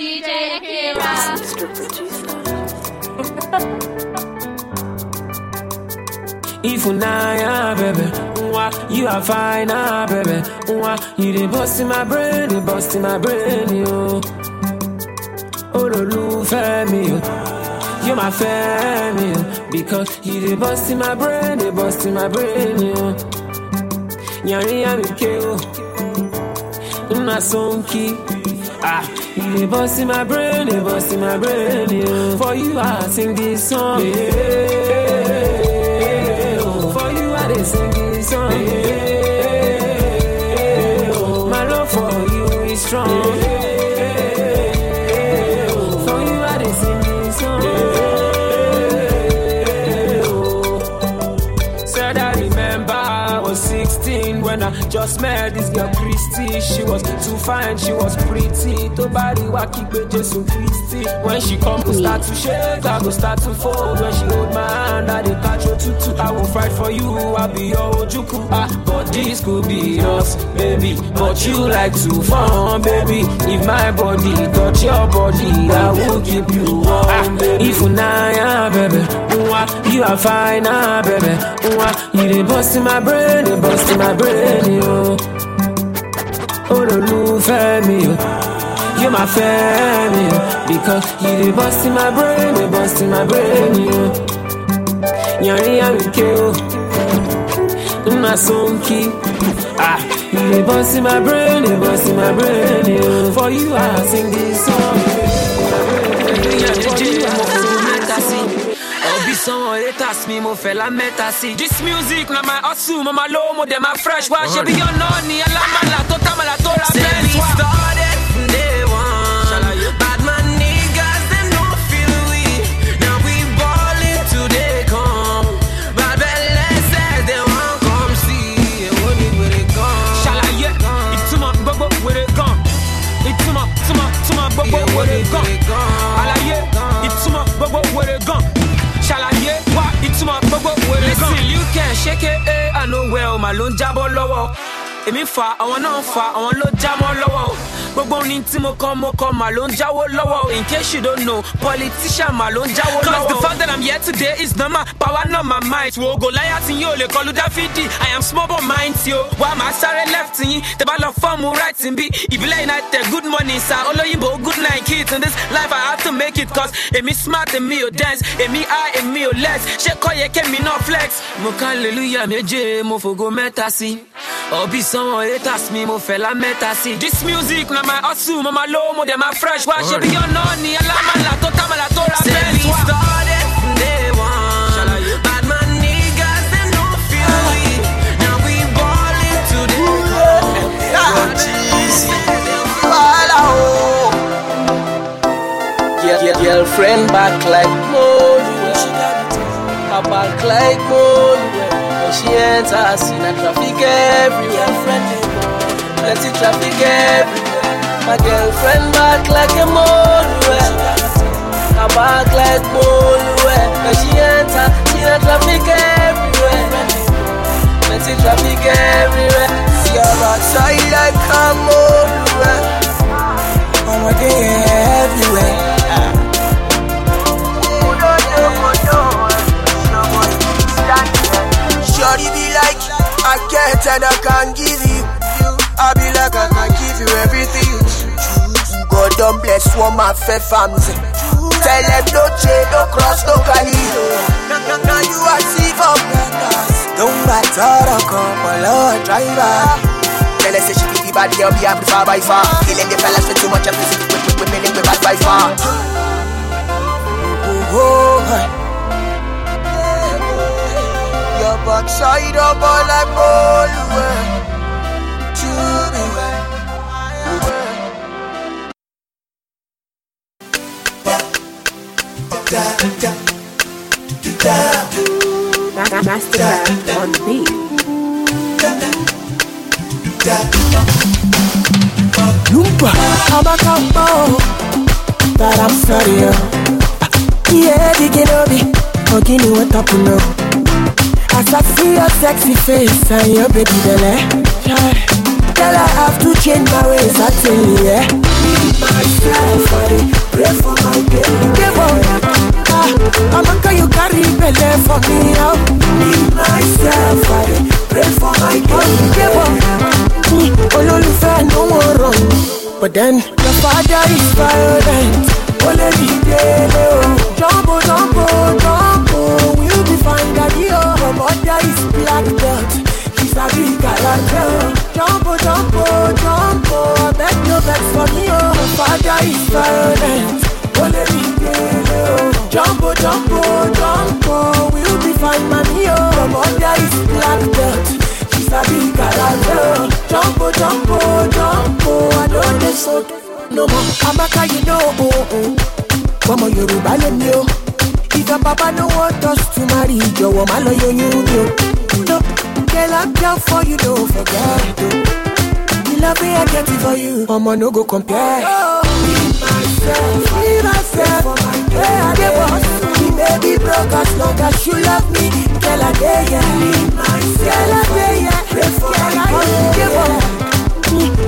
DJ Akira. Mr. Producer. If you nah, baby, mwah, you are fine, ah, baby, mwah, you dey bust in my brain, dey bust in my brain, yo. Olólùfẹ́ mi, yo. You my family, yo. because you dey bust in my brain, dey bust in my brain, yo. Yari yami ke, yo. Una sonki, ah, dey bust in my brain, dey bust in my brain. For you, I sing this song, yeah. For you, I sing this song. My love for you is strong. For you, I sing this song. Said I remember I was 16 when I just met this girl Christy. She was too fine, she was pretty. To body wa kipe Jesu Christy. When she come, go start to shake, I go start to fold. When she hold my hand, I dey catch your tutu. I will fight for you, I'll be your ojuku. Ah, but this could be us, baby. But you like to fun, baby. If my body touch your body, I will keep you warm, baby. If you nah, baby, mwah, you are fine, ah, baby. Mwah, you dey bust in my brain, dey bust in my brain, yo. Olólùfẹ́ mi, yo. You my family, because you dey bust in my brain, dey bust in my brain. Yari yami ke, yo. Una sonki, ah, you dey bust in my brain, dey bust in my brain. For you, I sing this song. Obi sanwó haters mi mo fẹ́ la mẹ́ta sí. This music na my hustle, mo ma lówó mo dẹ̀ ma fresh. Bí ọ̀nà ni alámàlà tó támàlà tó ra bẹ́ẹ̀ wá. started from day one. Bad man niggas, them don't feel we. Now we ballin' till they come. Bad belle says they won't come see. What it where they gone? Ṣàlàyé ìtumọ̀ gbogbo wèrè gan. Ìtumọ̀ túmọ̀ túmọ̀ gbogbo wèrè gan. Àlàyé ìtumọ̀ gbogbo wèrè gan. Ṣàlàyé Listen, you can shake it, eh, I know well, màá ló ń jábọ́ lọ́wọ́. Èmi fa àwọn náà ń fa àwọn ló jámọ́ lọ́wọ́. Gbogbo orin tí mo kọ́ mo kọ́ màá ló ń jáwó lọ́wọ́. In case you don't know, politician màá ló ń jáwó lọ́wọ́. Cause the fact that I'm here today is not my power, not my might. Wo Goliath yóò lè kọlu Dáfídì. I am small but mighty o. Wà á máa sáré left yín. Tẹ bá lọ fọ́ọ̀mù right ń bí. Ìbílẹ̀ United good morning sir. Olóyìnbó good night kids. In this life I have to make it cause èmi smart èmi ò dance. Èmi high èmi ò less. Ṣé kọ́ yẹ kémi náà flex? Mo ká hallelujah méje, mo fògo mẹ́ta sí. Ọbí sanwó haters mi, mo fẹ́ la mẹ́ta sí. This music na my hustle, mo ma lówó, mo dẹ̀ ma fresh. Bí ọ̀nà ni alámàlà tó támàlà tó ra Said bẹ́ẹ̀ we wá. started from day one. Bad niggas, them don't feel we. Now we ballin' till they come. Girlfriend back like Her back like Molly When she enter, see na traffic everywhere Plenty traffic everywhere My girlfriend back like a Molly Her back like Molly When she enter, see na traffic everywhere. Plenty traffic everywhere See her backside like a Molly I'm working everywhere. Shorty be like, I get and I can't give you. I be like, I can give you everything. Don't bless my fair family. Tell them no chain, no cross, no cali. Now you are see for Don't matter the couple or driver. Tell say she be the bad girl, be amplified by far. Killing the fellas with too much of this, with, with, with, with, with bad by far. Oh, oh, oh. Your backside up all like ball Ma- Masterclass on beat. Lumpa Abakabo That I'm sorry yo Yeah, Diginobi Ogini what up no As I see your sexy face and your baby belly Girl I have to change my ways I tell you yeah Myself for But then your father is violent. It for you, ọmọ no go compare. Oh, be myself, be myself, hey, I dey boss. The baby broke as long as you love me, girl, I dey here. Be myself, girl, I dey here. Pray for my body,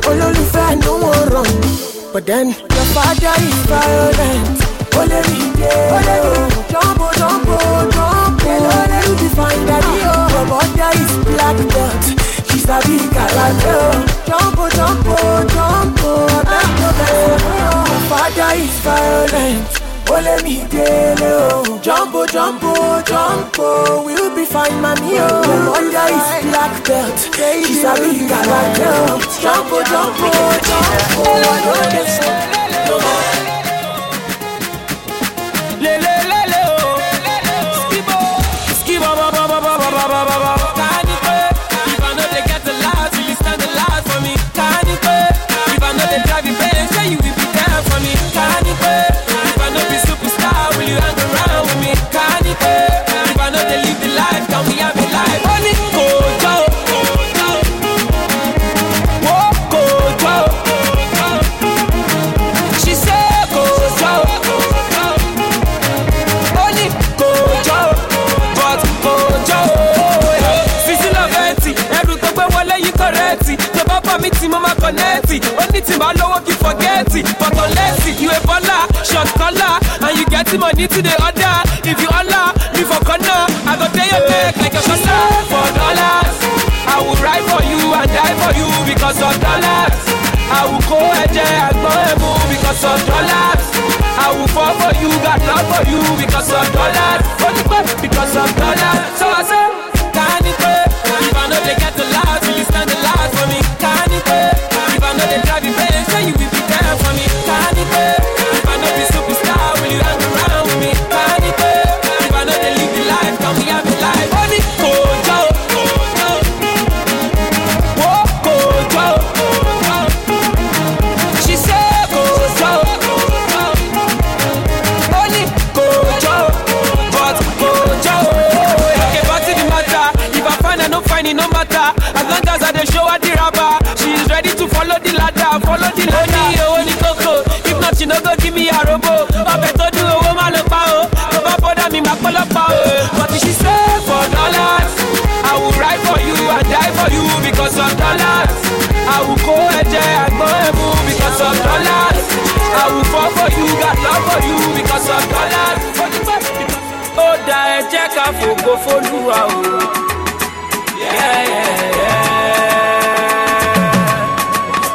olólùfẹ́ no wan run. But then your father is violent. Ole mi de, ole mi jumbo jumbo jumbo. Ole you be fine daddy oh. Your mother is black belt sabi karate o. jumpo jumpo jumpo abẹ́kọ̀ bẹ́ẹ̀ o. father is violent ó lé mi délé o. jumpo jumpo jumpo we will be fine mami o. Oh. mother is black belt she sabi karate o. jumpo jumpo jumpo. Tí màá lówó kí fọ̀gẹ́ẹ̀tì. Bọ̀tọ̀ lẹ́sì, ìwé bọ́lá, short collar. And you get money to the order. If you holler, me for corner. I go pay your neck like a collar. For dollars, I will ride for you and die for you because of dollars. I will kó ẹ̀jẹ̀ àgbọ̀n ẹ̀mú because of dollars. I will fall for you, got love for you because of dollars. Only pay because of dollars. So I say, can you pay? If I As long as I dey show her the rubber, she is ready to follow the ladder, follow the ladder. Only you, only Coco. If not, she no go give me a robo. Ọbẹ̀ tó dùn owó má ló pa o. Tó bá bọ́dà mi máa pọ́lọ́pàá o. But she say for dollars, I will ride for you and die for you because of dollars. I will kó ẹ̀jẹ̀ àgbọ̀n ẹ̀mú because of dollars. I will fall for you, got love for you because of dollars. Ó da ẹ jẹ́ ká fògo fólúwa o.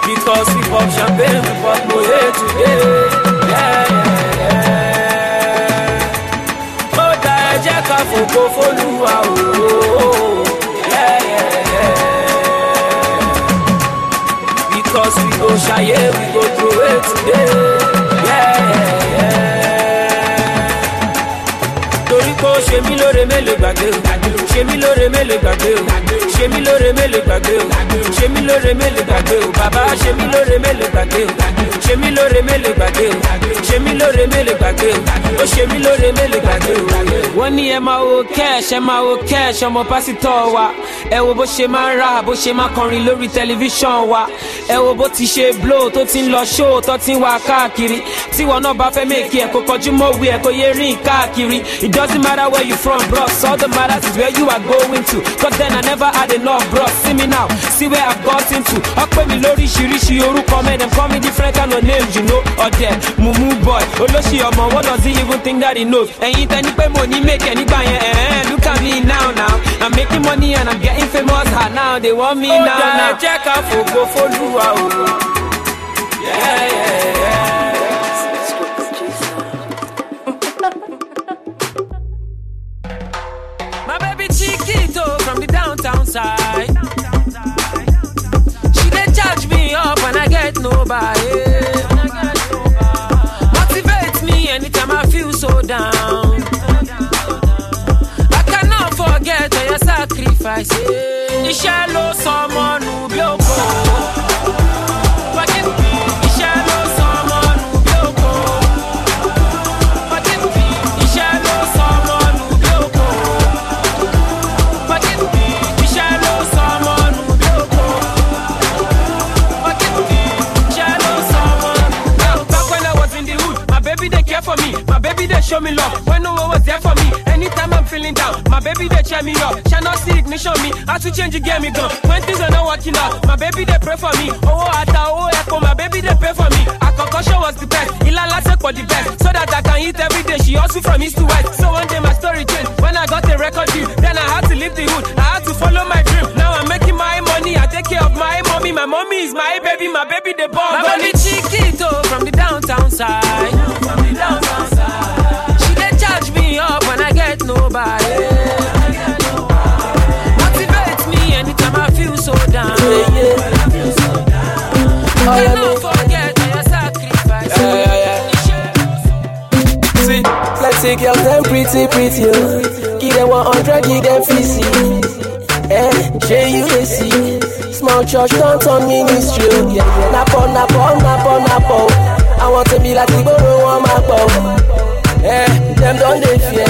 Because we pop champagne, we pop moye today. Ó da ẹ jẹ́ ká fògo fólúwa yeah. Because we go ṣayé, we go throw it today. Torí kó ṣe mí lóore mélòó gbàgbé o ṣe mí lóore mélòó gbàgbé o ṣe mí lóore mélòó gbàgbé o. Ṣe mí lóore mélòó gbàgbé o. Bàbá ṣe mí lóore mélòó gbàgbé o. Ṣe mí lóore mélòó gbàgbé o. Ṣe mí lóore mélòó gbàgbé o. Ó ṣe mí lóore mélòó gbàgbé o. wọ́n ní ẹ máa wo cash ẹ máa wo cash ọmọ pásítọ̀ wa. Ẹ wo bó ṣe máa ń ra bó ṣe máa kọrin lórí tẹlifíṣàn wa. Ẹ wo bó ti ṣe blow tó ti ń lọ show tó ti ń wá káàkiri. Tíwọ náà bá fẹ́ mèkì ẹ̀ kó kọjú mọ́wé ẹ̀ kó yé rìn káàkiri. It doesn't matter where you from bros. All that matters is where you are going to. Cause then I never had enough bros see me now see where I've got into ọpẹ́ mi lóríṣiríṣi orúkọ man dem call me different kind of names you know ọ̀dẹ̀ mumu boy olóṣì ọmọ what does he even think that he knows ẹ̀yin tẹni pé mo ní make ẹ̀ nígbà yẹn ẹ̀ẹ́n look at me now now I'm making money and I'm getting famous ah now they want me now now. ó dáa jẹ́ ká fògo fólúwa o. Yeah, yeah, yeah. Nobody. Motivate me anytime I feel so down. I cannot forget your sacrifice. Iṣẹ́ ló sọmọ nù baby they show me love when no one was there for me. Anytime I'm feeling down, my baby they cheer me up. Shall not see ignition me. Show me. How to change it, get me gone. When things are not working out, my baby they pray for me. Oh, ata, oh, echo, my baby they pray for me. A concussion was the best. Ilala said for the best. So that I can eat every day. She hustle from east to west. So one day my story changed. When I got the record deal, then I had to leave the hood. I had to follow my dream. Now I'm making my money. I take care of my mommy. My mommy is my baby. My baby the bomb. My baby Chiquito from the downtown side. From the downtown side. She dey charge me up when I get nobody. Motivate me anytime I feel so down. Yeah, yeah. Oh, yeah, Cannot me. forget your sacrifice. Yeah, yeah, See, plenty girls, them pretty, pretty, oh. Give them 100, give them 50. Eh, J you they see. Small church, don't turn ministry, oh. Yeah, yeah. Napo, napo, napo, napo. I want to be like the borrow on my bow. Eh, them don't they fear.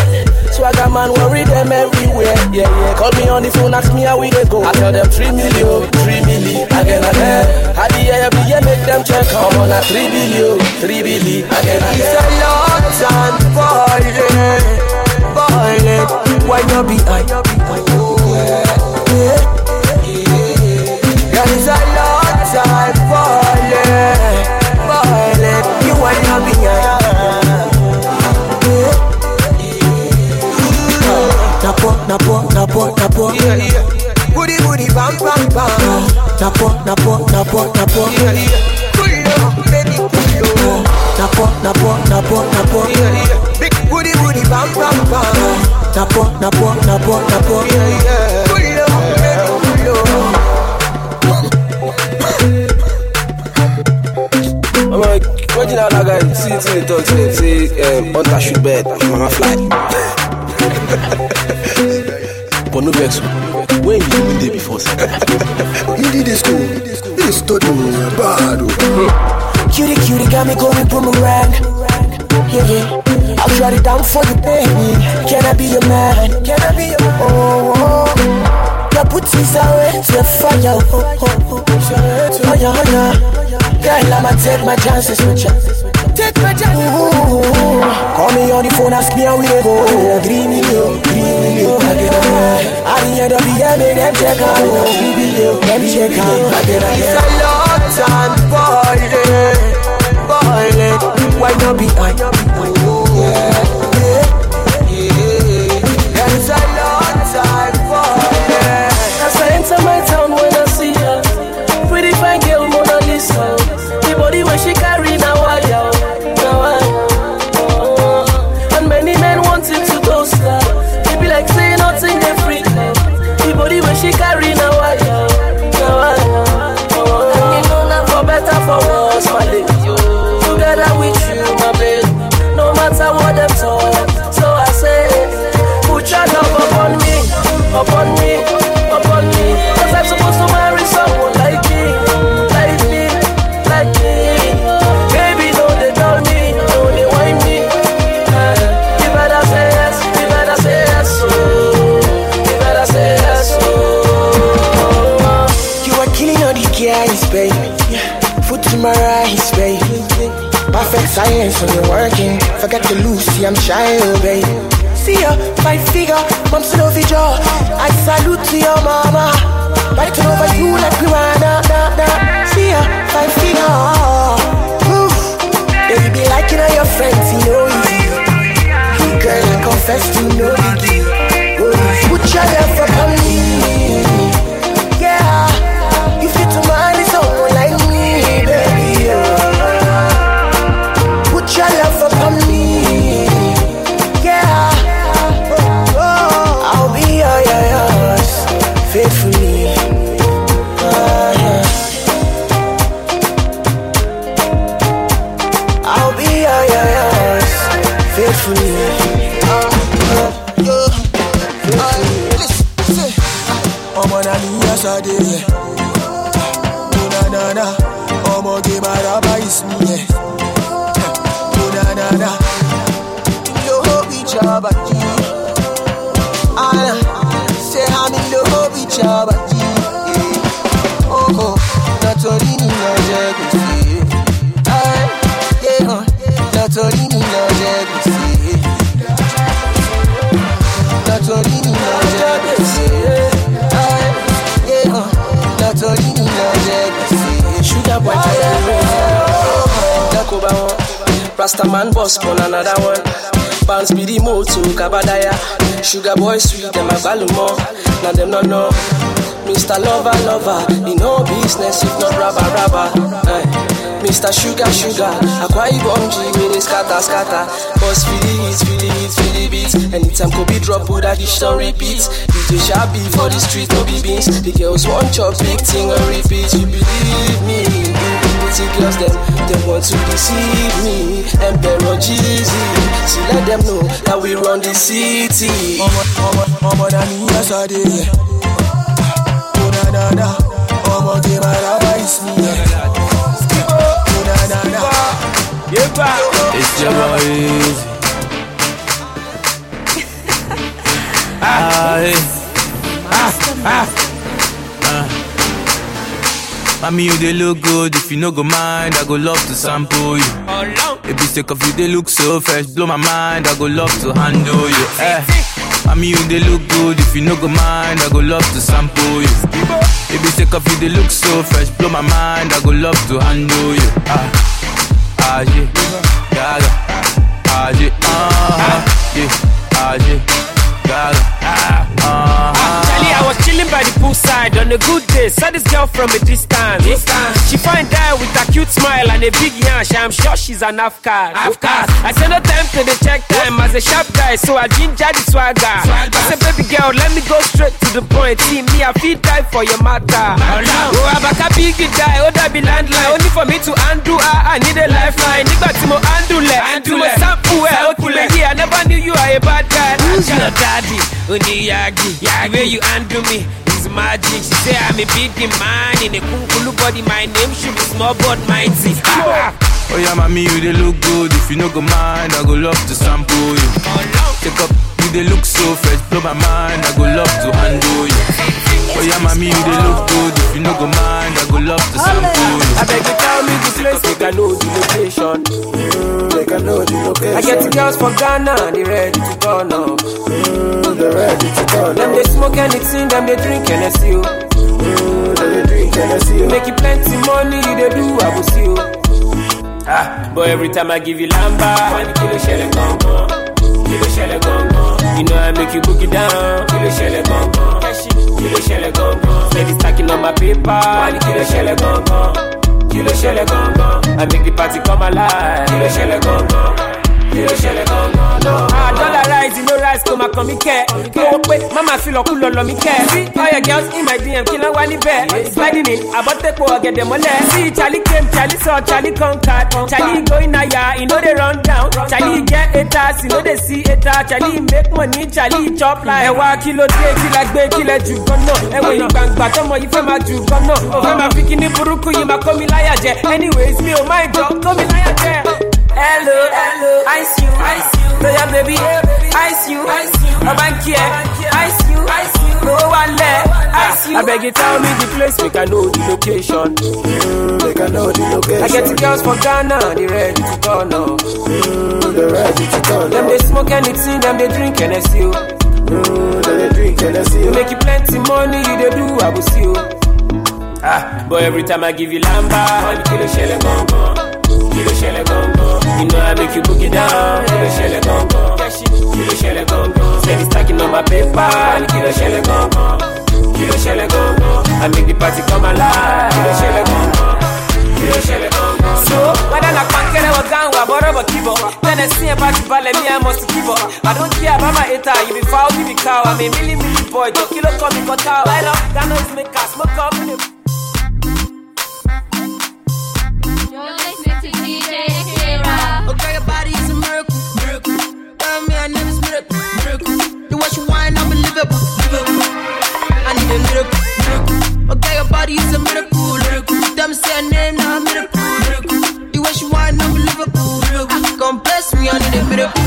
Swagger man worry them everywhere. Yeah, yeah. Call me on the phone, ask me how we they go. I tell them three million, three million, again, again. How the year every year make them check. Come on, a three billion, three billion, again, It's again. a lot and boiling, boiling. When you be high, yeah. There is a lot and boiling, napo, napo, napo. Yeah, yeah. Booty, booty, bam, bam, bam. Napo, napo, napo, napo. Yeah, yeah. Pull up, baby, pull up. Napo, napo, napo, napo. Yeah, yeah. Big booty, booty, bam, bam, bam. Napo, napo, napo, napo. Yeah, yeah. Pull up, baby, pull up. I'm like, imagine how that guy see it in talk, say, say, um, hunter shoot bird, mama fly. But no vex. When you been there before, sir? You did this school. This study bad. oh. Cutie, cutie, got me going boomerang. Yeah, yeah. I'll shut it down for you, baby. Can I be your man? Can I be your man? Oh, oh. Your booties are way to fire. Oh, oh, oh. Oh, yeah, oh, yeah. Girl, I'ma take my chances with you. Take my. Ooh. Call me on the phone, ask me how we go. Three million, three million. Again, again. At the end of the year, make them check out. Three billion, let me check out. Again, again. It's a lot and boiling, boiling. Why not be high? Science when you're working. Forget to lose, see I'm shy, oh, baby. See ya, five figure, mom over jaw. I salute to your mama. Biting over you like piranha, nah, nah. See ya, five figure. Oof. Baby, be liking all your friends, you know easy. Girl, I confess to no biggie. Put your love upon me. Boss another one. Bounce be the moto Kabadaya. Sugar boy sweet them a agbalumo Now them no know. Mr. Lover Lover He no business if not rubber rubber. Eh. Mr. Sugar Sugar Akwa Ibom G with his scatter scatter. Boss feel the hits, feel the the beats Anytime Kobe drop put that dish on repeat? DJ Shabby for the street no be beans The girls want chop big thing on repeat. You believe me Pretty girls them, they want to deceive me Emperor Jeezy See let them know that we run the city ọmọ ọmọ ọmọ na mi yesterday yẹ. Ó na na na, ọmọ gé maraba is me yẹ. Ó na na na. It's your boy Easy. Ah. Aye. Mommy, you they look good. If you no go mind, I go love to sample you. If you take off they look so fresh. Blow my mind, I go love to handle you. Eh. Mommy, you they look good. If you no go mind, I go love to sample you. If you take off they look so fresh. Blow my mind, I go love to handle you. Ah, ah, yeah, gaga. Ah, yeah, uh, yeah, ah, yeah, gaga. Ah, by the poolside on a good day. Saw this girl from a distance. She find die with a cute smile and a big yash. I'm sure she's an Afghan. Afghan. I said no time to the check time as a sharp guy, so I ginger the swagger. I said, baby girl, let me go straight to the point. See me, I feel die for your matter. Oh, Abaka big die, oh that be landline. Only for me to undo her, I need a lifeline. Nigga, Timo undo le, Timo sample well. Okay, yeah, I never knew you are a bad guy. Who's your daddy? Oniyagi, the way you undo me is magic. She say I'm a big man in a kunkulu body. My name should be small but mighty. Oh yeah, mommy, you they look good. If you no go mind, I go love to sample you. Take up, you they look so fresh. Blow my mind, I go love to handle you. Oh yeah, mommy, you they look good. If you no go mind, I go love to sample you. I beg you tell me the place, make I know the location. Mm, make I know the location. I get the girls for Ghana, they ready to go now. Mm, they ready to go. Them they smoke anything, them mm, they drink Hennessy. oh. They drink Hennessy. Make you make plenty money, they do I will see you. Ah, but every time I give you lamba, one kilo shell gong gong, shell gong gong. You know I make you boogie down, kilo shell gong gong, kilo shell gong gong. Steady stacking on my paper, one kilo shell gong gong, kilo shell gong gong. I make the party come alive, kilo shell gong gong. No. Dollar rise, you know rise, come and come me care. Mo pe, mama feel cool lọ mi. See all your girls in my DM, kí ló wá níbẹ̀? Sliding in, àbọ̀tẹ́pọ̀ ọ̀gẹ̀dẹ̀ mọ́lẹ̀. See Charlie came, Charlie saw, Charlie conquered. Charlie going higher, he know they run down. Charlie get haters, he know they see haters. Charlie make money, Charlie chop like. Ẹ wá kí ló dé, kí la gbé, kí lẹ jù gan-an. Ẹ wo ìgbàǹgbà tọmọ yìí fẹ́ máa jù gan-an. Ó fẹ́ máa fi kíní burúkú yìí máa kó mi láyà jẹ. Anyways, mi ò máa jọ kó mi láyà jẹ. Hello, hello, ice you, ice you. Lọ́yà baby, ice you, ice you. Ọba ń kí ẹ, ice you, ice you. Lówó wà lẹ̀, ice you. Abeg you tell me the place, make I know the location. Make I know the location. I get the girls for Ghana, they ready to go now. They ready to go. Them they smoke anything, them they drink Hennessy. oh. They drink Hennessy. You make you plenty money, you they do, I will see you. Ah, but every time I give you lamba, one kilo shell gong gong, kilo shell gong gong. You know I make you boogie down, kilo shell gong gong, kilo shell gong gong. Steady stacking on my paper, one kilo shell gong gong, kilo shell gong gong. I make the party come alive, gong. kilo shell gong gong. So, whether na pankere or gang, wa boro but kibo. Then I see about you, ballet I must keep up. I don't care about my hater, you be foul, you be cow. I'm a milli milli boy, just kilo come me for cow. Light up, Ghana is make us smoke up in the The way she whine, I'm a livable. I need a miracle, miracle. Okay, your body is a miracle, miracle. Them say her name, now a miracle, miracle. The way she whine, unbelievable. Come bless me, I need a miracle.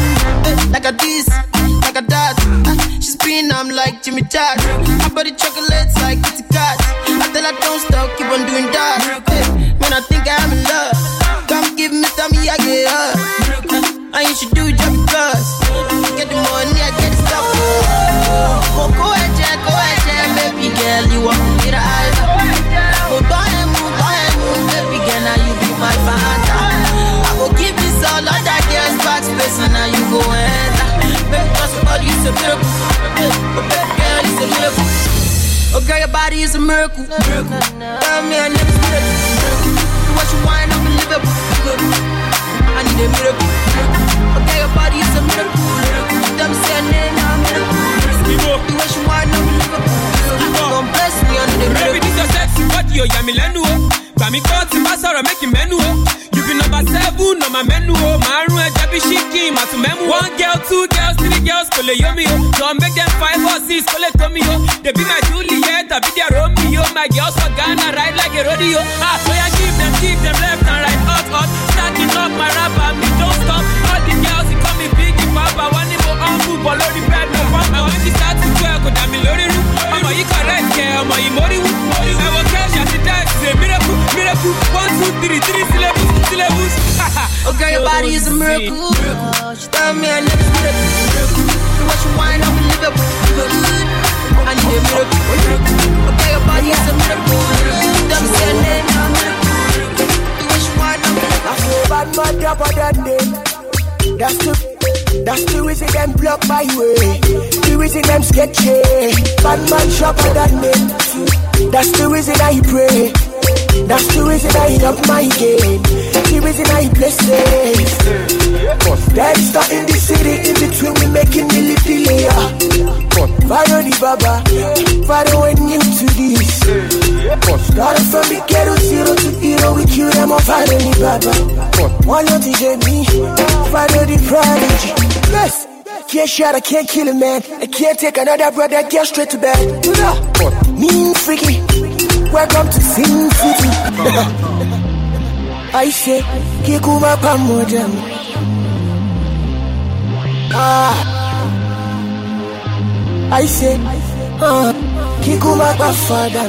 Eh, like a this, like a that. Eh, she spin, I'm like Jimmy Chad. My body chocolates like Kitty Kat. I tell her don't stop, keep on doing that. Eh, when I think I'm in love, come give me, some, yeah, I get up. And you should do it just because. Get the money, I get the stuff. Oh, go ahead, go ahead, baby girl, you want me to hide. Oh, go ahead, move, go ahead, move, baby girl, now you be my fanta. I go give this all other girls back space, and now you go enter. Baby, cause your body is a miracle. Oh, baby girl, it's a miracle. Oh, girl, your body is a miracle. Miracle. Tell me, I never miracle. What you want, I'm unbelievable. I need a miracle. Okay, your body is a miracle. Them say I'm a miracle. Do what you want, I'm unbelievable. Come bless me, I need a Baby, miracle. this your sexy body, oh, yà mí lẹ́nu o. Gbà kọ́ tí bá sọ̀rọ̀ méjì mẹ́nu o. You be number seven on my menu o. Màá rún ẹja bí ṣíkì, màá tún mẹ́mu. One girl, two girls, three girls kò lè yó mi o. Jọ make them five or six kò lè tó mi o. They be my Juliet tàbí their Romeo. My girls for Ghana ride like a rodeo. Ah, so give them, give them left and right, hot, hot. Stacking up my rapper, me don't stop. Bọ̀ lórí bed, mo pump. Àwọn ti start to twirl, kò dà mí lórí rú. Ọmọ yìí correct kẹ, ọmọ yìí mórí wú. Ẹ̀wọ̀n cash àti dance, ṣe miracle, miracle. One, two, three, three syllables, syllables. Oh, girl, your body is a miracle. She tell me I never miracle. Do what you want, I'm unbelievable. I need a miracle. Okay, your body is a miracle. Them say her name, I'm a miracle. Do what you want, I'm I feel bad man rapper than them. That's the that's the reason them block my way. The reason them sketchy. Bad man sharper than them. That's the reason I pray. That's the reason I up my game. The reason I play safe. There's in the city in between we making milli layer. Follow the baba, follow when new to this. Started from the ghetto zero to hero, we kill them all. Follow the baba, one of the me, follow the prodigy. Yes. Can't shot, I can't kill a man. I can't take another brother, get straight to bed. Mean freaky. Welcome to Sin City. I say, Kikuma pamoja. Ah. I say, uh, Kikuma pafada.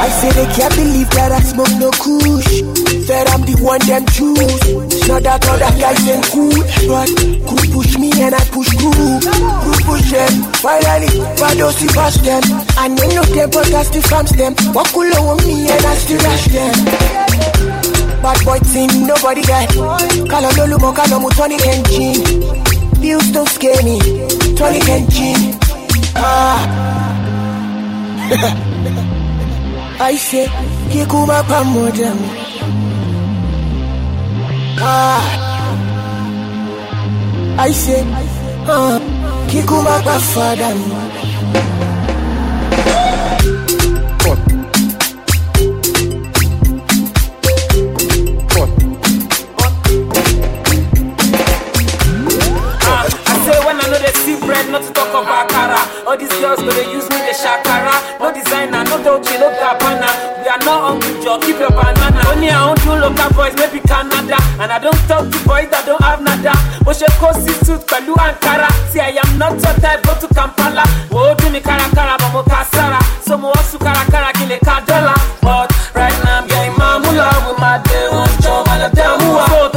I say they can't believe that I smoke no kush. That I'm the one them choose. Not that other guys ain't cool, but could push me and I push through. Could push them. Finally, Badosi pass them. I know no them, but I still comes them. Walk cool on me and I still rush them. Bad boy team, nobody got. Kalo lolu mo kalo mu Tony Kenchin. Bills scare me. Tony Kenchin. Ah. I say, kikuma pamoja. Ah. I say, uh, kikuma pafada. I girls know they use me the shakara. No designer, no Dolce, no Gabbana. We are not hungry, Joe. Keep your banana. Only I own two local boys, maybe Canada. And I don't talk to boys that don't have nada. But she cozy suit, Pelu Ankara. See, I am not your type, go to Kampala. Oh, do me kara kara, mamo kasara. So mo wasu kara kara, kile kadela. But right now I'm getting mamula with my day one job. I tell who I so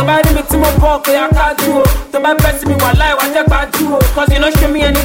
to my pocket, I can't do it. To buy best me while I want to buy you. Cause you don't show me any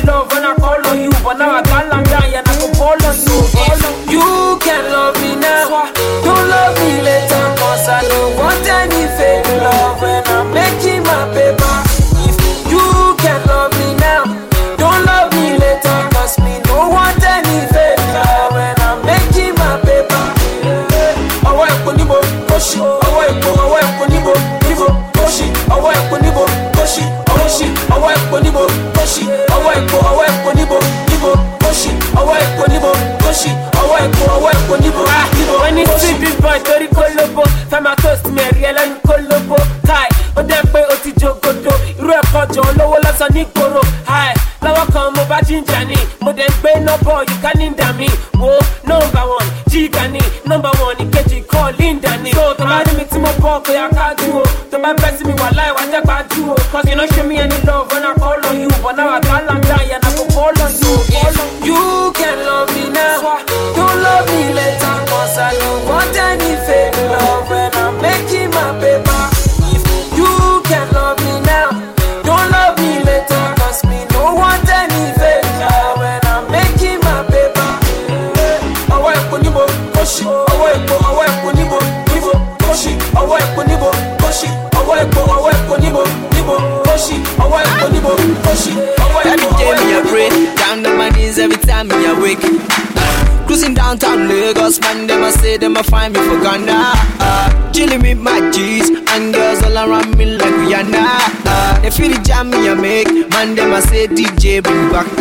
bring back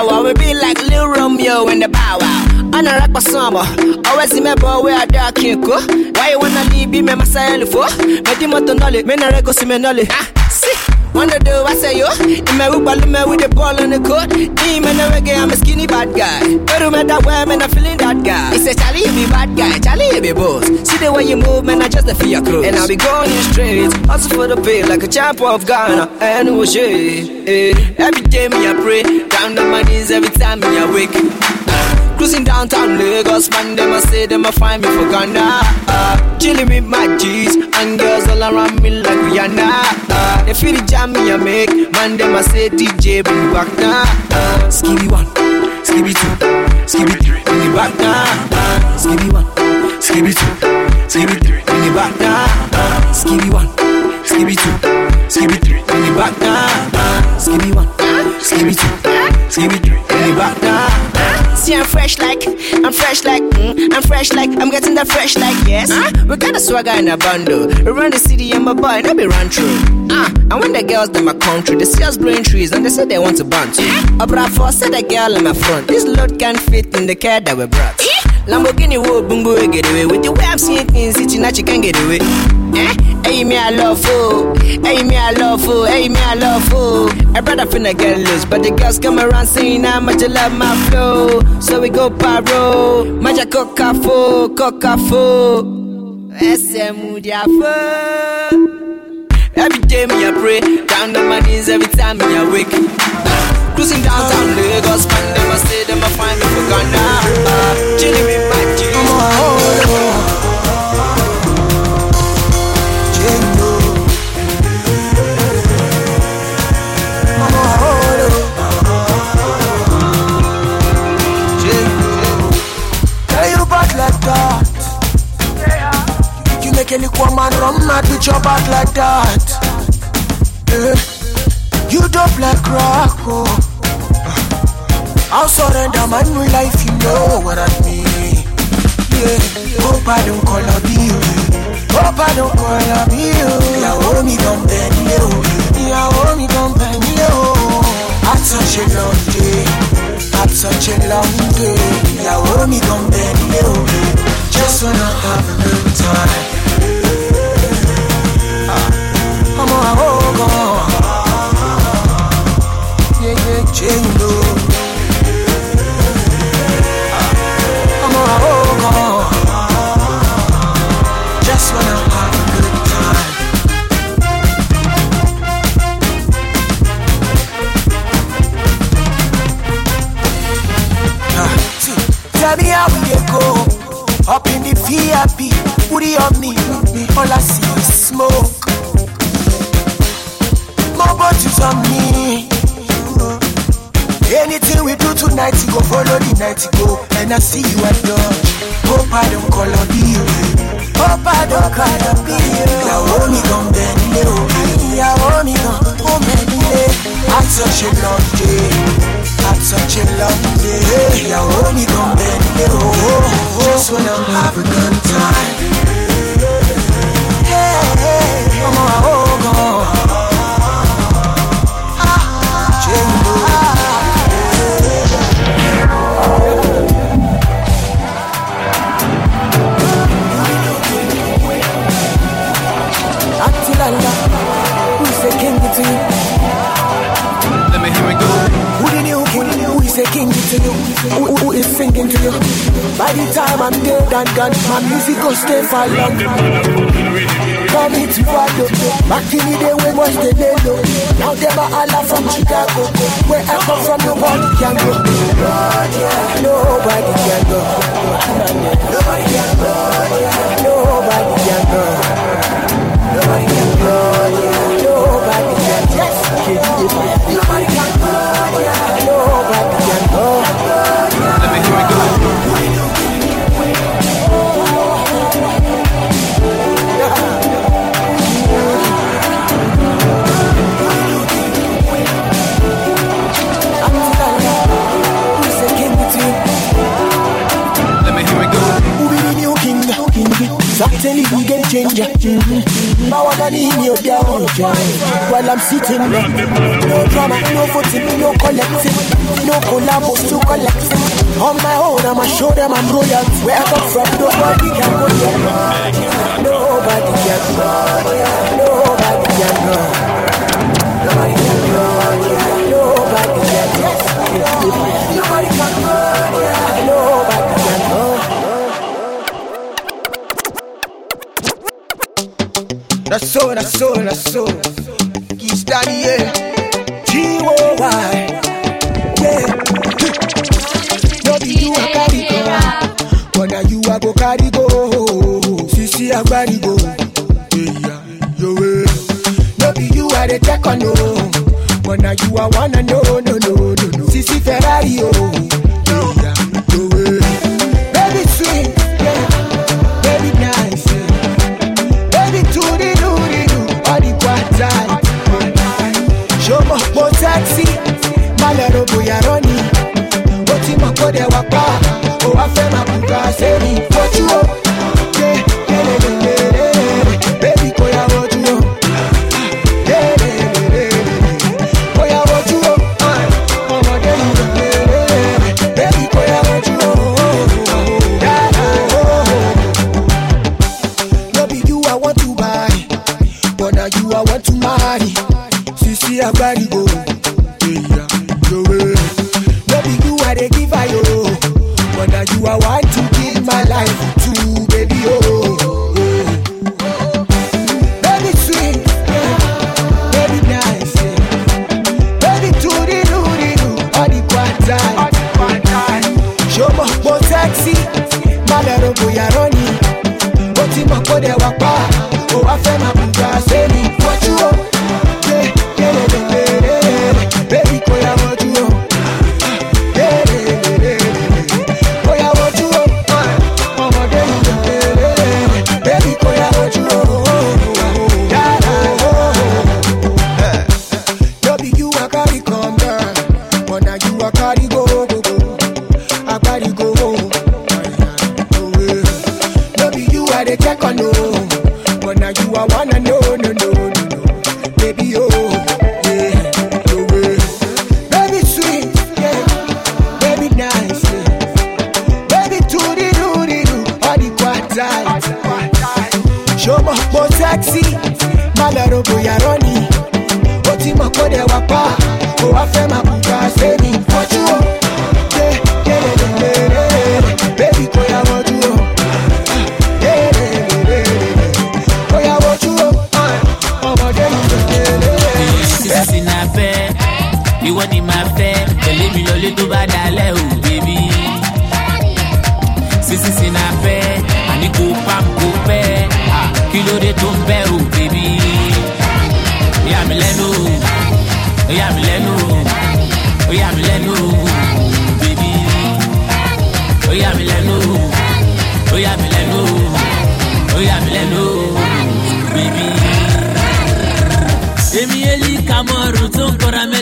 power. We be like Lil Romeo and the Bow Wow. On a rock summer, always remember where I dark. Why you wanna leave me, my style for? Me di moto nolly, me na rego si me nolly. Ah, See. Wanna do I say yo? In my whip, I me with the ball on the court. Me, man, a reggae, I'm a skinny bad guy. But no that where, man, I'm feeling that guy. He say, Charlie, you be bad guy, Charlie, you be boss. See the way you move, man, I just the feel your clothes. And I'll be going in straight, hustle for the pay like a champ of Ghana. And was shit. Eh. Every day, me, I pray. Down on my knees every time me, I wake. Cruising downtown Lagos, man, them I say them I find me for Ghana. Uh, chilling with my G's and girls all around me like Rihanna. Uh, they feel the jam me I make, man, them I say DJ bring me back now. Uh, skibby one, skibby two, skibby three, bring me back now. Uh, skibby one, skibby two, skibby three, bring me back now. Uh, skibby one, skibby two, skibby three, bring me back now. Uh, skibby one, skibby two, skibby three, bring me back now. See, I'm fresh like, I'm fresh like, mm, I'm fresh like, I'm getting that fresh like, yes. Huh? We got a swagger in a bundle. We run the city and my boy, and I be run through. Ah, and when the girls in my country, they see us blowing trees and they say they want to bounce. A brat for said the girl in my front. This load can't fit in the car that we brought. Lamborghini would boom boom get away with the way I'm seeing things, it's not you can't get away. Eh? Hey, me, I love food. Hey, me, I love food. Hey, me, I love fool. A brother finna get loose, but the girls come around saying how much you love my flow. So we go paro. Maja coca fo, coca fo. Fo. Every day me I pray, down on my knees every time me I wake. Cruising downtown Lagos, man, them I say them I find me for Ghana. Uh, woman run mad with your back like that. Yeah. You dope like rock, oh. I'll surrender my new life, you know what I mean. Yeah, hope I don't call up you. Hope I don't call up you. Yeah, hold me down, bend you. Oh. Yeah, hold me down, bend you. Oh. At such a long day, at such a long day. Yeah, hold me down, bend you. Oh. Just wanna have a good time. On. Just wanna have a good time. Ah, Tell me how we go up in the VIP, booty on me, all I see is smoke. Do you go follow the night you go, and I see you at Dodge. Hope I don't call on you. I don't call on you. Hold me gon' bend you. Yeah, hold me gon' hold me At such a long day, at such a long day. Yeah, hold me gon' bend you. Just wanna have a good time. singing to you. By the time I'm dead and gone, my music will stay for long. Come hit into Wado, back in the day when was the day low. Now them are Allah from Chicago, where I come from nobody can go. Nobody can go. Nobody can go. Nobody can go. Nobody can go. Nobody can go. Nobody can go. Nobody can go. certainly the game changer. Power than in your down while I'm sitting. No drama, no voting, no collecting, no collabos to collect. On my own, I'ma show them I'm royal. Where I come from, nobody can go. Nobody can go. soul.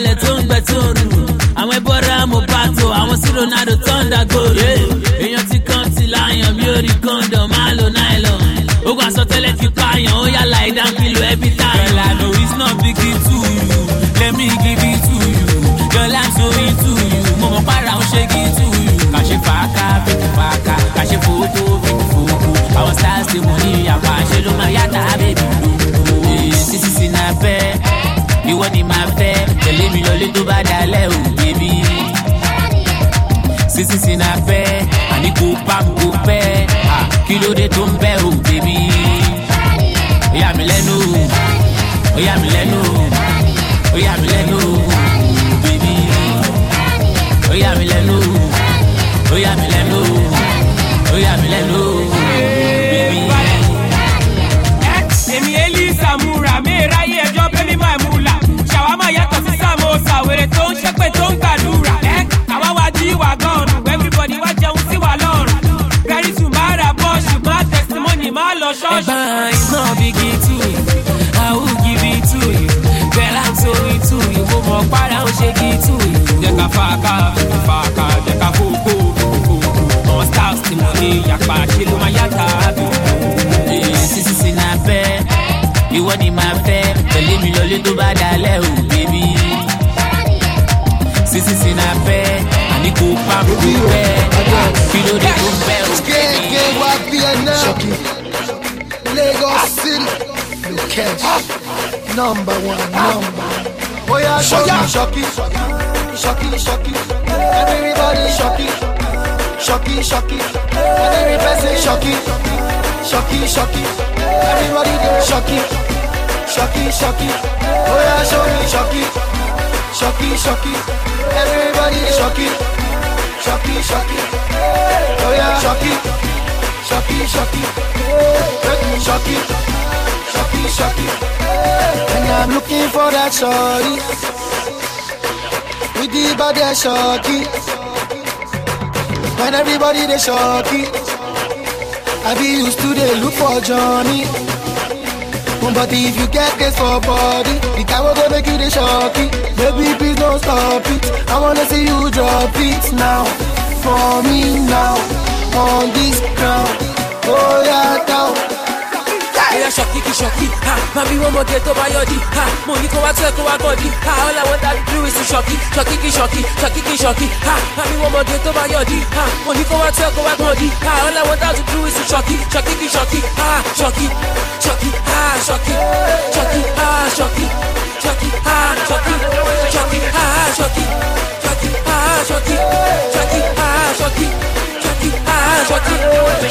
balẹ̀ tó ń gbẹ tó rù àwọn ẹbọra mo bá tó àwọn sí ronaldo thunder goal èèyàn ti kàn ti láyàn mi ò rí kọ́ńdọ̀ máa lo nylon ogun àsọtẹ́lẹ̀ ti pààyàn ó yà láì dá kìlọ̀ ẹbí táyà. ìlànà is not big to you. Let me give it to you. Girl i'm so into you. Mama mọ̀ para ó ṣe kí to you. kàṣe fàákà fífi fàákà kàṣe fòótó fífi fòókù àwọn stars ti mọ̀ ní ìyàwó àṣẹ ló máa yá tá a bèbí. You want in my tẹ̀lé Tell me tó bá dalẹ̀ ò bèbí. sísìsì náà fẹ́ àní kò pa kò pẹ́ kí ló dé kilo de bẹ́ baby. bèbí. mí mí máa lọ ṣọ́ọ̀ṣì. Is not big to you. I will give it to you. Bẹ́lá sórí to you. Mo mọ̀ padà ó ṣe kí to you. jẹ́ ká fàákà fàákà jẹ́ ká fòkó fòkó àwọn stars tí mo ní yàpá ṣe ló máa yàtà àbí. Sísísí náà fẹ́. Ìwọ ni màá fẹ́. Tẹ̀lé mi lọlé tó bá dalẹ̀ o, bébí. Sísísí náà fẹ́. Àní kò pa kò pẹ́. Kí ló dé tó ń bẹ́ o, bébí. Gẹ́gẹ́ wá bí ẹ náà. Lagos City. Number one, number. Oh yeah, shock you, shock you, shock you. Everybody shock you, shock. Every person. Everybody there shock you, shock you, shock show me. Everybody shock you, shock oh yeah shoki. Make me shoki, shoki, shoki. And I'm looking for that shorty with the body shocky. When everybody they shocky, I be used to they look for Johnny. But if you get this for body, the guy will go make you the shocky. Baby, please don't stop it. I wanna see you drop it now. For me now, on this ground bóyá dá o. Ẹyà ṣọ̀kì kì ṣọ̀kì, ha màmí wọn mọ̀ gẹ̀ tó bá yọ̀ di, ha mo ní kó wá tẹ̀ kó wá kọ̀ di, ha all I want to do is ṣọ̀kì, ṣọ̀kì kì ṣọ̀kì, ṣọ̀kì kì ṣọ̀kì, ha màmí wọn mọ̀ gẹ̀ tó bá yọ̀ di, ha mo ní kó wá tẹ̀ kó wá kọ̀ di, ha all I want to do is ṣọ̀kì, ṣọ̀kì kì ṣọ̀kì, ha ṣọ̀kì, ṣọ̀kì, ha ṣọ̀kì, ṣọ̀kì, ha ṣọ̀kì, ṣọ̀kì, ha ṣọ̀kì, ṣọ̀kì, ha ṣọ̀kì ha, ṣọ̀kí,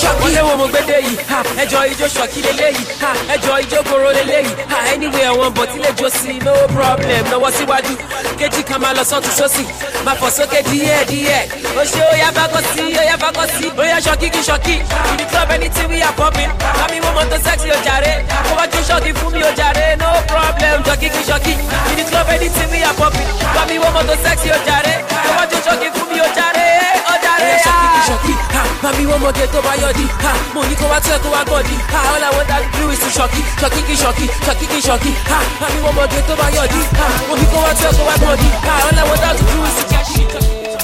ṣọ̀kí. Wọ́n lé wo mo gbé dé yìí, ha, ẹjọ́ ijó ṣọ̀kí lélẹ́yìí, ha, ẹjọ́ ijó koro lélẹ́yìí, ha, anyway àwọn bọ̀ tí lè jó sí no problem. Lọ́wọ́ síwájú, kejì kan máa lọ sọ́tún sósì, máa fọ̀ sókè díẹ̀ díẹ̀, ó ṣe ó yá bákọ́ sí, ó yá bákọ́ sí, ó yá ṣọ̀kí kí in the club anything we are popping, mami mo mọ́tò sexy ó jàre, kó wá jó ṣọ̀kí fún mi ó jàre, no problem, ṣọ̀kí kí in the club anything we are popping, mami mo mọ́tò sexy ó mami wọ́n mọ̀gẹ́ tó bá yọ̀ di, ha, mo ní kó wá tó ẹ̀ kó wá ha, all I want to do is to ṣọ̀kí, ṣọ̀kí kí ṣọ̀kí, ṣọ̀kí kí ṣọ̀kí, ha, mami wọ́n mọ̀gẹ́ tó bá yọ̀ di, ha, mo ní kó wá tó ẹ̀ kó wá ha, all I want to do is to cash it.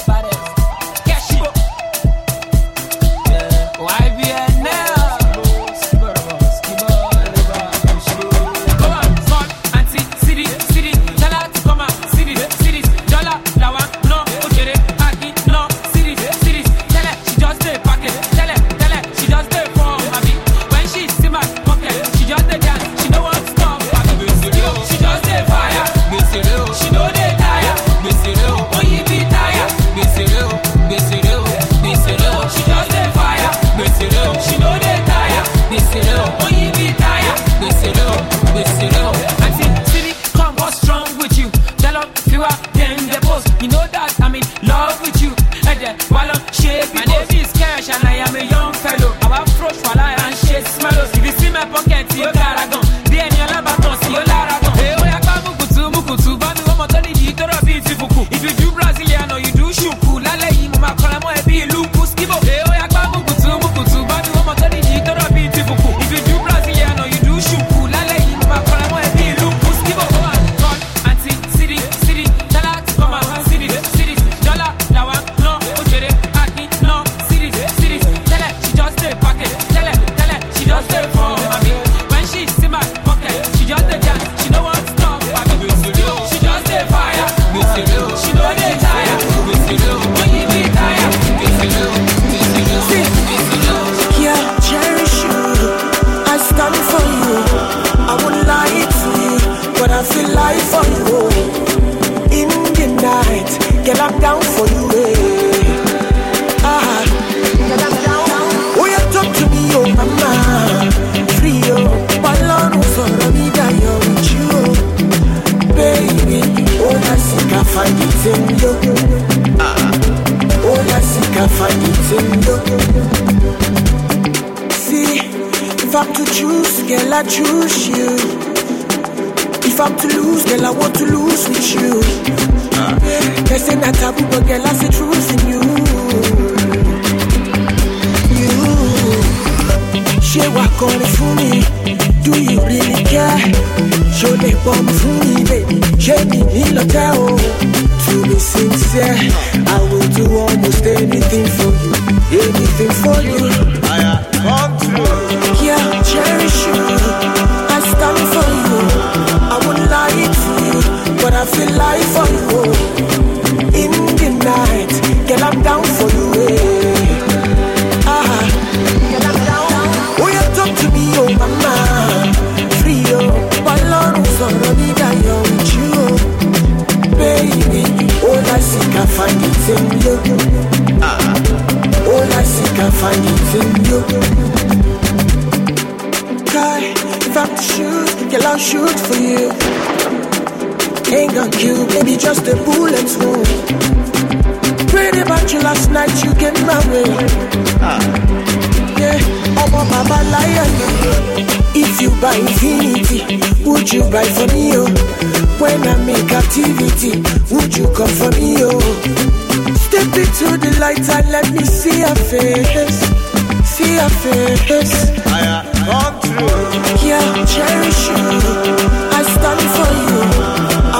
Baby, just a bullet wound. Prayed about you last night, you get my way. Yeah, I'm a baba lion. If you buy infinity, would you buy for me, oh? When I make activity, would you come for me, oh? Step into the light and let me see your face. See your face. Yeah, cherish you. I stand for you. I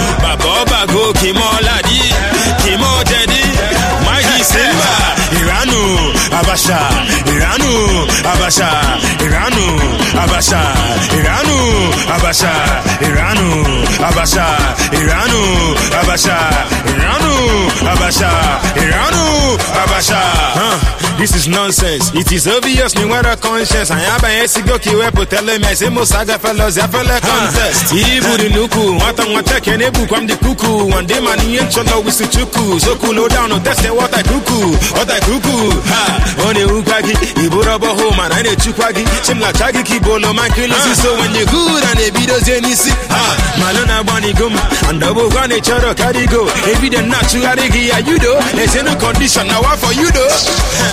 Abasha, Iranu, Abasha, Iranu, Abasha, Iranu, Abasha, Iranu, Abasha, Iranu, Abasha, Iranu, Abasha, Iranu, Abasha. This is nonsense. It is obvious me where a conscience. I am by Esigo Kiwepo telling me I say Mosaga fellows, I feel a contest. Ibu Nuku, what I'm what I can the cuckoo. One day, man, in Cholo, we see Chuku. Zoku, no down, no test what I cuckoo, what I cuckoo. Ha. iburọba hụ mana a na-echukwa gị chimlacha gị ka ibo loma nkili si ah. so wenye gud a na-ebidozie n'isi ha ah, malụ na-agbanigo m andọbụkwa na-echọrọ karigo. Ebido na-achụgharị gị ya yudo. Na-esenu kọndishọn na wafọ yudo.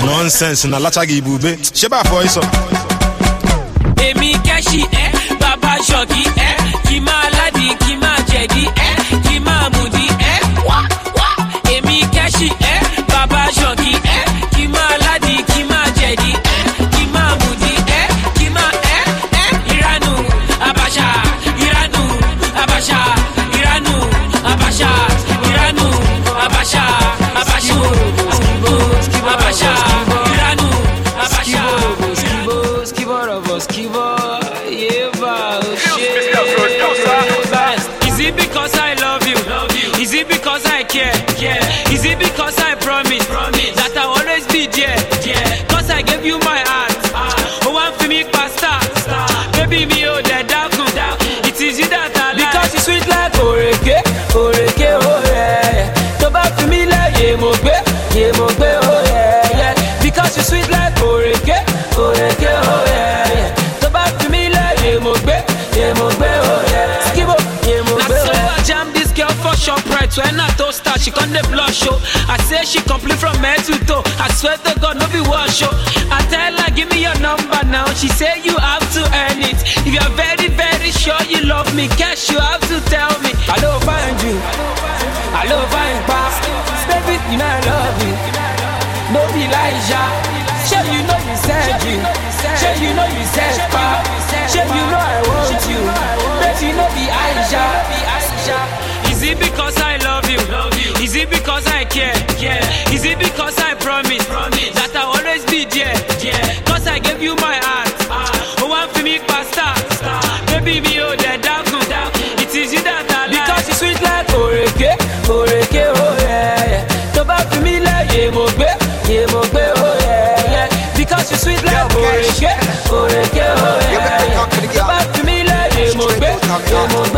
Nonsens na lacha gị ibube. Chebe afọ ịsọ èmi kẹ́sì ẹ́ bàbá ṣọ̀kì ẹ́ kì máa ládì kì máa. She come the blush show. I say she complete from head to toe. I swear to God, no be wash show. I tell her, give me your number now. She say you have to earn it. If you're very, very sure you love me, cash you have to tell me. I don't find you. I love find past. Baby, you know I love you. No be Elijah. Sure you know you said you. Sure you know you said pa. Sure you know I want you. Baby, you know be Aisha. Is it because I love you? it because I care? Yeah. Is it because I promise, promise. that I'll always be there? Yeah. Cause I gave you my heart. Uh, oh, one for me, pastor. Star. Baby, me, oh, the dark It is you that I like. Because it's sweet like oreke, oreke, oh yeah. Tó bá for me like yé mo gbé, yé oh yeah. yeah. Because it's sweet like oreke, oreke, oh yeah. Tó bá for me like yé mo gbé, yé mo.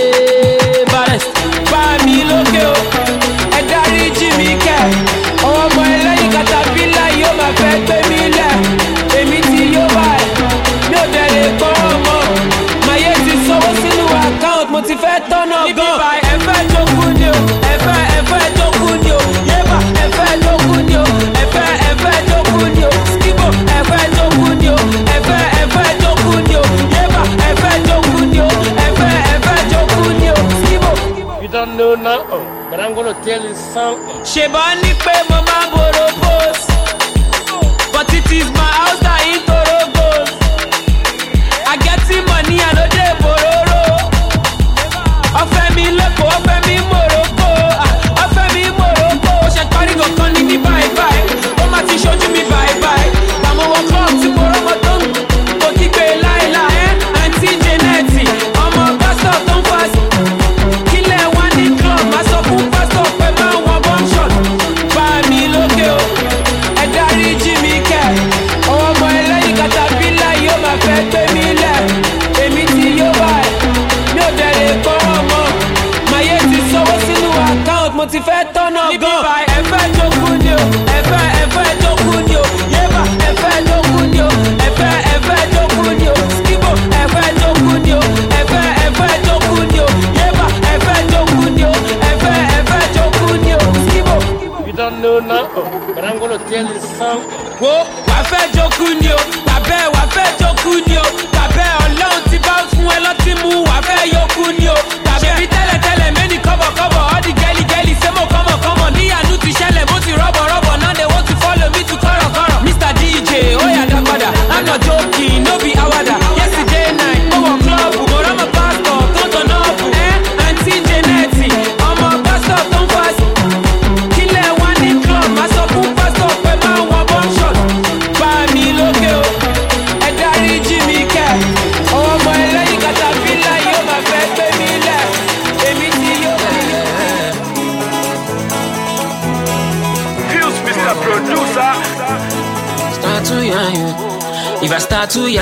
I'm gonna tell you something. ní pé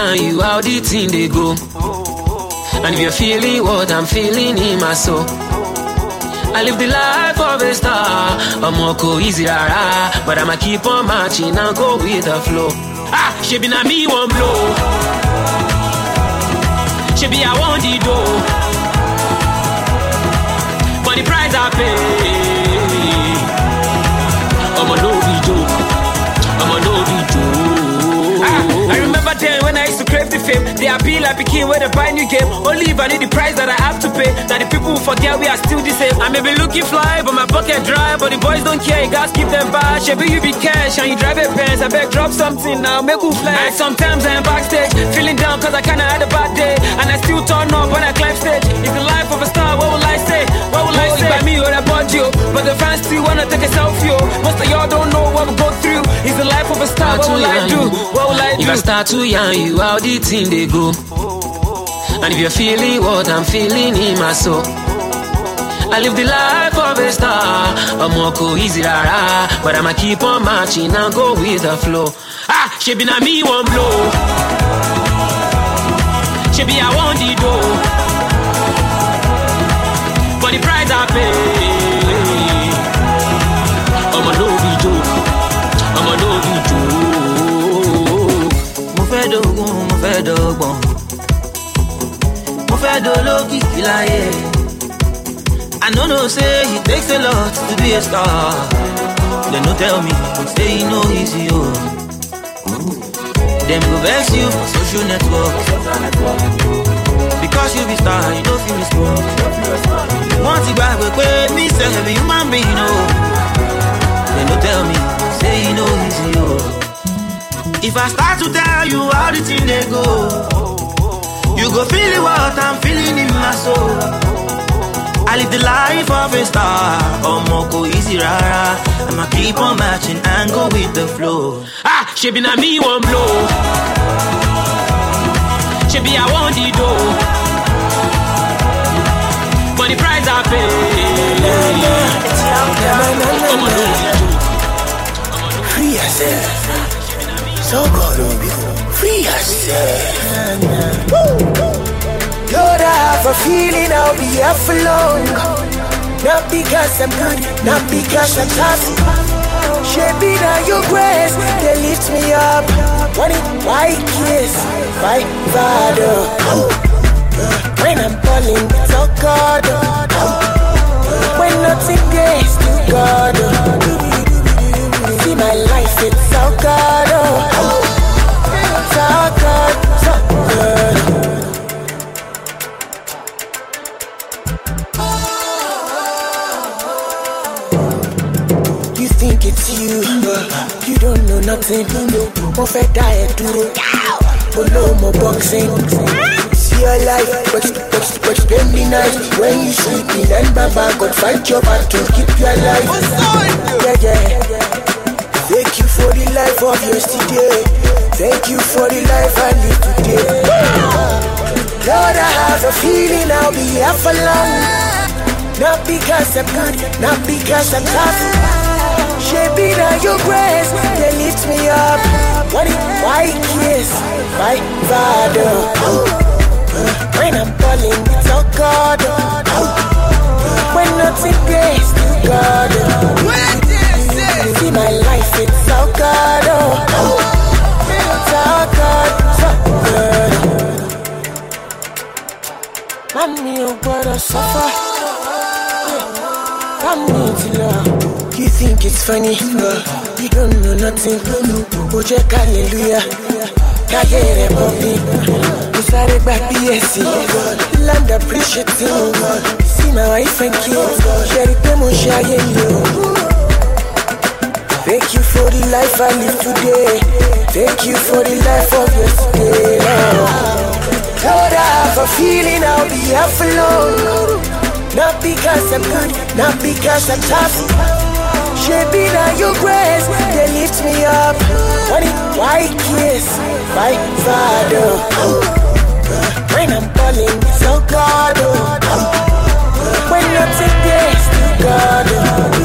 yarn you, how the thing they go. And if you're feeling what I'm feeling in my soul. I live the life of a star. I'm more easy rara, but I'ma keep on marching and go with the flow. Ah, she be na me one blow. She be I want the dough. For the price I pay. I'm a no be joke. I'm a no be joke. I remember then when I used to crave the fame. The appeal I became when I buy new game. Only if I need the price that I have to pay. Now the people who forget we are still the same. I may be looking fly, but my pocket dry. But the boys don't care, you guys keep them back. Maybe you be cash and you drive a Benz. I beg drop something now, make you fly. And sometimes I am backstage, feeling down cause I kinda had a bad day. And I still turn up when I climb stage. It's the life of a star, what will I say? What will I say? By me or that body, but the fans still wanna take a selfie. Most of y'all don't know what we go through. It's the life of a star, what will I do? What will I do? If I start to yarn you, how the thing they go. And if you're feeling what I'm feeling in my soul. I live the life of a star. I'm more easy rara, but I'ma keep on marching and go with the flow. Ah, she be na me one blow. She be I want the dough. For the price I pay. Dolókìkí láyé i no know say it takes a lot to be a star. Dem no tell me say e no easy o dem go vex you for social network. Because you be star you no fit respond wọ́n ti gbàgbé pé me sef be human being o dem no tell me say e no easy o. If I start to tell you how the thing they go, you go feel what I'm feeling in my soul. I live the life of a star, Omoko easy rara. I'ma keep on matching and go with the flow. Ah, she be na me one blow. She be I want the dough. For the price I pay. A no Free yourself. So God will be free yourself. Lord, I have a feeling I'll be here for long. Not because I'm good, not because I'm tough. Shaping on your grace, they lift me up. When it white kiss, my father. When I'm falling, it's all God. When nothing gets to God. See my life, it's all God. Nothing. Mo fẹ́ dá ẹ dúró, olómo boxing. See your life, but but but spend the night when you sleeping and Baba God fight your battle, to keep your life. Yeah yeah. Thank you for the life of yesterday. Thank you for the life I live today. Lord, I have a feeling I'll be here for long. Not because I'm good, not because I'm tough. Shaping on your grace, they lift me up. What it white kiss, my father. When I'm falling, it's all God. When nothing gets to God. See my life, it's all God. It's all God, so good. Mommy, you gotta suffer. Mommy, till you think it's funny, uh, you don't know nothing. Oh, check hallelujah. Káyé rẹ̀ bọ̀ bí. Gba BSc. Land appreciating. See my wife and kids. Rí pé mo ṣe ayé mi o? Thank you for the life I live today. Thank you for the life of yesterday. Lord, I have a feeling I'll be for long. Not because I'm good, not because I'm tough. Shaping on your grace, they lift me up. When it white kiss, my father. When I'm falling, it's all God. Oh. When nothing gets to God. Oh.